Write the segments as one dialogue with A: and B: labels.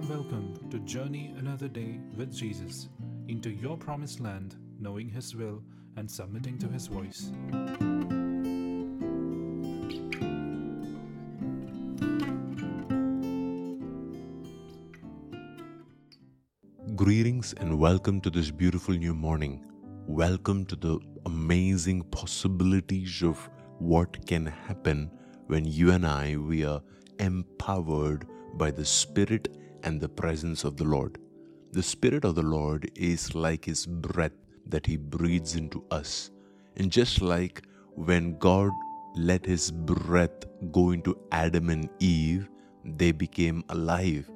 A: warm welcome to Journey Another Day with Jesus into your promised land, knowing His will and submitting to His voice.
B: Greetings and welcome to this beautiful new morning. Welcome to the amazing possibilities of what can happen when you and I we are empowered by the Spirit and the presence of the Lord. The Spirit of the Lord is like His breath that He breathes into us. And just like when God let His breath go into Adam and Eve, they became alive,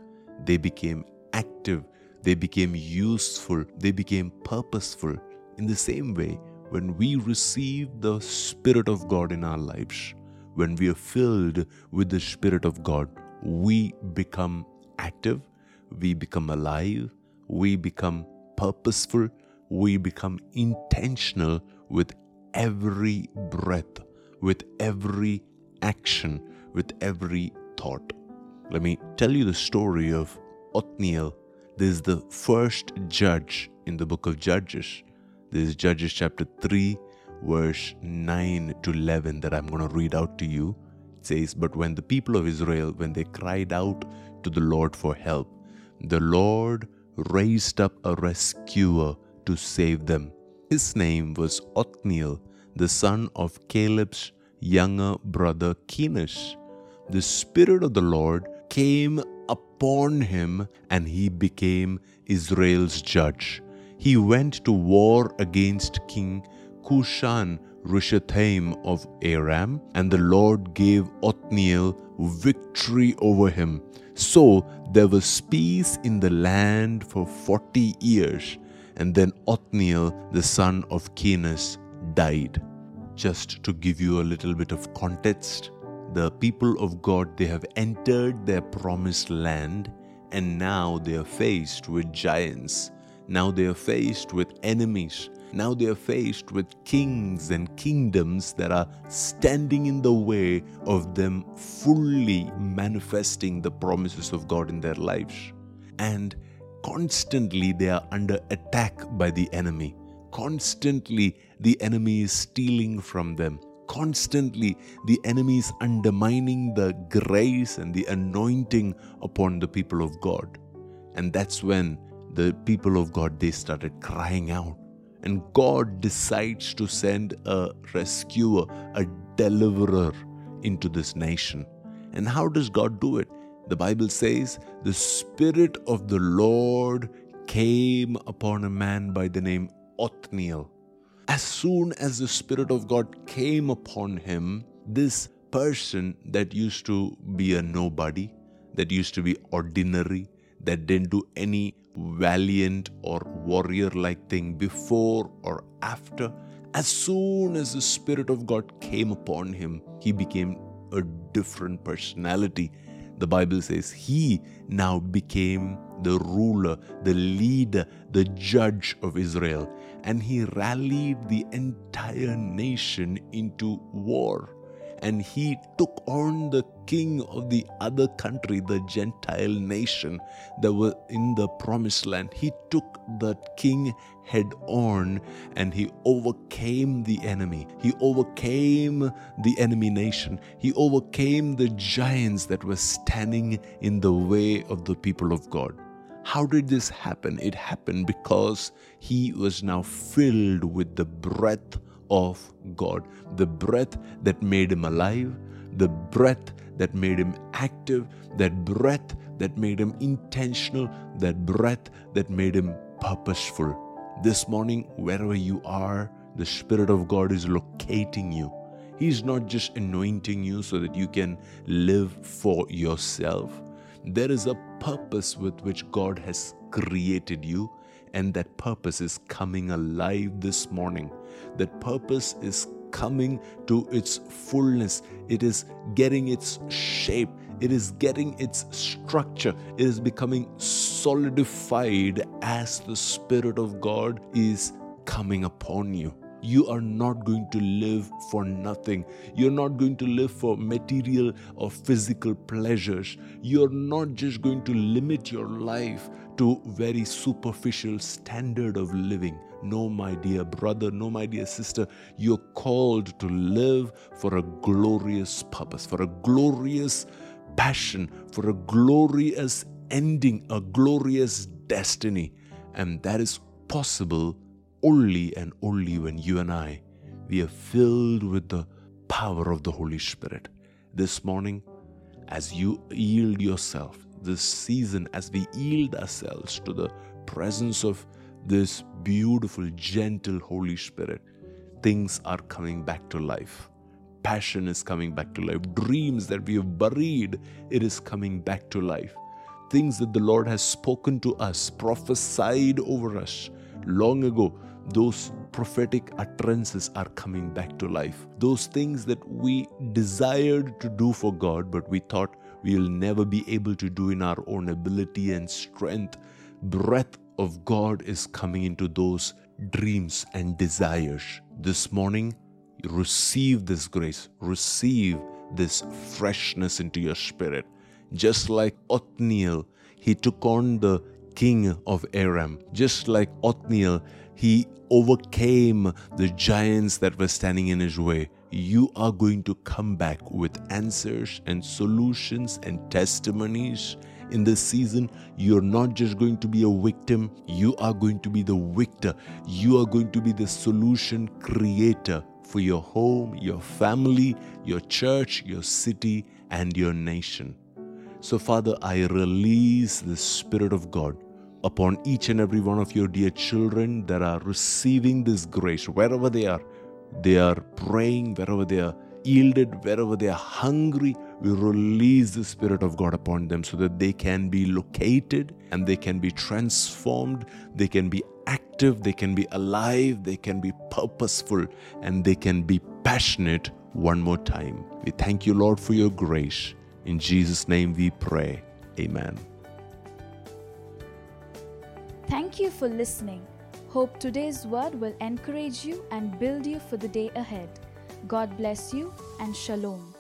B: they became active, they became useful, they became purposeful. In the same way, when we receive the Spirit of God in our lives, when we are filled with the Spirit of God, we become active, we become alive, we become purposeful, we become intentional with every breath, with every action, with every thought. Let me tell you the story of Othniel. This is the first judge in the book of Judges. This is Judges chapter 3, verse 9 to 11 that I'm going to read out to you It says, But when the people of Israel, when they cried out to the Lord for help, the Lord raised up a rescuer to save them. His name was Othniel, the son of Caleb's younger brother Kenaz. The Spirit of the Lord came upon him and he became Israel's judge. He went to war against King Cushan Rishathaim of Aram, and the Lord gave Othniel victory over him. So there was peace in the land for forty years, and then Othniel, the son of Kenaz, died. Just to give you a little bit of context, the people of God they have entered their promised land and now they are faced with giants. Now they are faced with enemies now they are faced with kings and kingdoms that are standing in the way of them fully manifesting the promises of God in their lives. And constantly they are under attack by the enemy. Constantly the enemy is stealing from them. Constantly the enemy is undermining the grace and the anointing upon the people of God. And that's when the people of God they started crying out and God decides to send a rescuer, a deliverer into this nation. And how does God do it? The Bible says, The Spirit of the Lord came upon a man by the name Othniel. As soon as the Spirit of God came upon him, this person that used to be a nobody, that used to be ordinary, that didn't do any valiant or warrior like thing before or after. As soon as the Spirit of God came upon him, he became a different personality. The Bible says he now became the ruler, the leader, the judge of Israel, and he rallied the entire nation into war and he took on the king of the other country, the Gentile nation that were in the promised land. He took that king head on and he overcame the enemy. He overcame the enemy nation. He overcame the giants that were standing in the way of the people of God. How did this happen? It happened because he was now filled with the breath of God. The breath that made him alive, the breath that made him active, that breath that made him intentional, that breath that made him purposeful. This morning, wherever you are, the Spirit of God is locating you. He's not just anointing you so that you can live for yourself. There is a purpose with which God has created you and that purpose is coming alive this morning. That purpose is coming to its fullness, it is getting its shape, it is getting its structure, it is becoming solidified as the Spirit of God is coming upon you. You are not going to live for nothing. You're not going to live for material or physical pleasures. You're not just going to limit your life to very superficial standard of living. No, my dear brother, no, my dear sister, you're called to live for a glorious purpose, for a glorious passion, for a glorious ending, a glorious destiny. And that is possible only and only when you and I we are filled with the power of the Holy Spirit. This morning, as you yield yourself, this season, as we yield ourselves to the presence of this beautiful, gentle Holy Spirit, things are coming back to life. Passion is coming back to life. Dreams that we have buried, it is coming back to life. Things that the Lord has spoken to us, prophesied over us long ago, those prophetic utterances are coming back to life. Those things that we desired to do for God, but we thought we'll never be able to do in our own ability and strength. Breath of God is coming into those dreams and desires. This morning, receive this grace, receive this freshness into your spirit. Just like Othniel, he took on the king of Aram. Just like Othniel, he overcame the giants that were standing in his way. You are going to come back with answers and solutions and testimonies. In this season, you're not just going to be a victim, you are going to be the victor. You are going to be the solution creator for your home, your family, your church, your city, and your nation. So, Father, I release the Spirit of God upon each and every one of your dear children that are receiving this grace wherever they are. They are praying, wherever they are yielded, wherever they are hungry, we release the Spirit of God upon them so that they can be located and they can be transformed, they can be active, they can be alive, they can be purposeful, and they can be passionate one more time. We thank you, Lord, for your grace. In Jesus' name we pray. Amen.
C: Thank you for listening. Hope today's word will encourage you and build you for the day ahead. God bless you and shalom.